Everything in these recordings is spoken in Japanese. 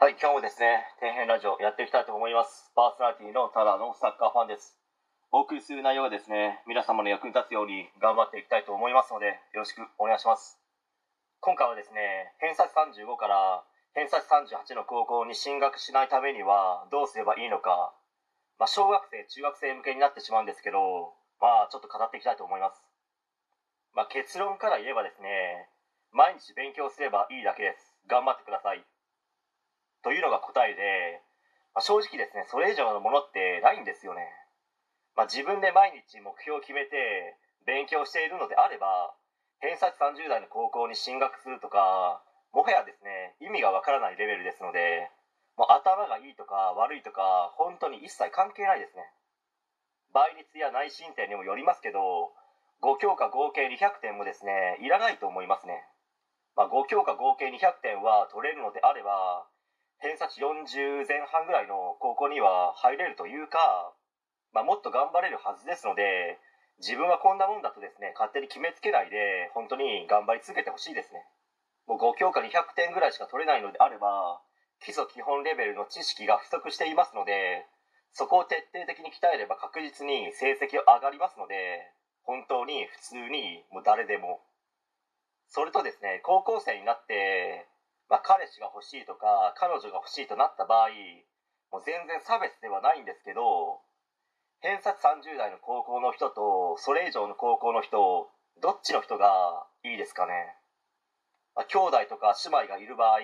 はい、今日もですね、底辺ラジオやっていきたいと思います。パーソナリティのただのサッカーファンです。お送りする内容がですね、皆様の役に立つように頑張っていきたいと思いますので、よろしくお願いします。今回はですね、偏差値35から偏差値38の高校に進学しないためにはどうすればいいのか、まあ、小学生、中学生向けになってしまうんですけど、まあ、ちょっと語っていきたいと思います。まあ、結論から言えばですね、毎日勉強すればいいだけです。頑張ってください。というのが答えで、まあ、正直ですね、それ以上のものってないんですよね。まあ、自分で毎日目標を決めて勉強しているのであれば、偏差値30代の高校に進学するとか、もはやですね、意味がわからないレベルですので、もう頭がいいとか悪いとか、本当に一切関係ないですね。倍率や内申点にもよりますけど、5教科合計200点もですね、いらないと思いますね。まあ、5教科合計200点は取れるのであれば、偏差値40前半ぐらいの高校には入れるというか、まあ、もっと頑張れるはずですので自分はこんなもんだとですね勝手に決めつけないで本当に頑張り続けてほしいですね。もう5教科200点ぐらいしか取れないのであれば基礎基本レベルの知識が不足していますのでそこを徹底的に鍛えれば確実に成績上がりますので本当に普通にもう誰でも。それとですね高校生になってまあ、彼氏が欲しいとか彼女が欲しいとなった場合もう全然差別ではないんですけど偏差値30代の高校の人とそれ以上の高校の人どっちの人がいいですかね、まあ、兄弟とか姉妹がいる場合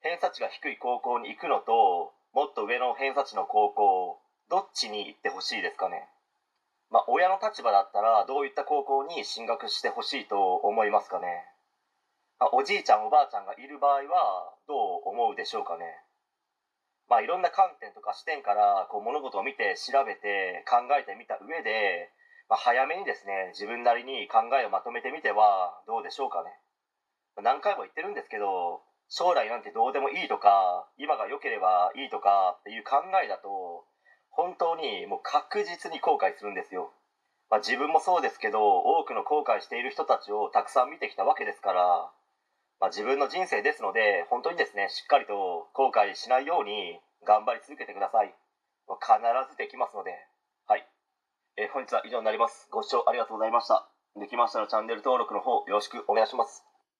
偏差値が低い高校に行くのともっと上の偏差値の高校どっちに行ってほしいですかね？まあ、親の立場だったらどういった高校に進学してほしいと思いますかね？あおじいちゃんおばあちゃんがいる場合はどう思うでしょうかね。まあいろんな観点とか視点からこう物事を見て調べて考えてみた上で、まあ、早めにですね自分なりに考えをまとめてみてはどうでしょうかね。何回も言ってるんですけど将来なんてどうでもいいとか今が良ければいいとかっていう考えだと本当にもう確実に後悔するんですよ。まあ、自分もそうですけど多くの後悔している人たちをたくさん見てきたわけですからまあ、自分の人生ですので本当にですねしっかりと後悔しないように頑張り続けてください。必ずできますので。はい、えー、本日は以上になります。ご視聴ありがとうございました。できましたらチャンネル登録の方よろしくお願いします。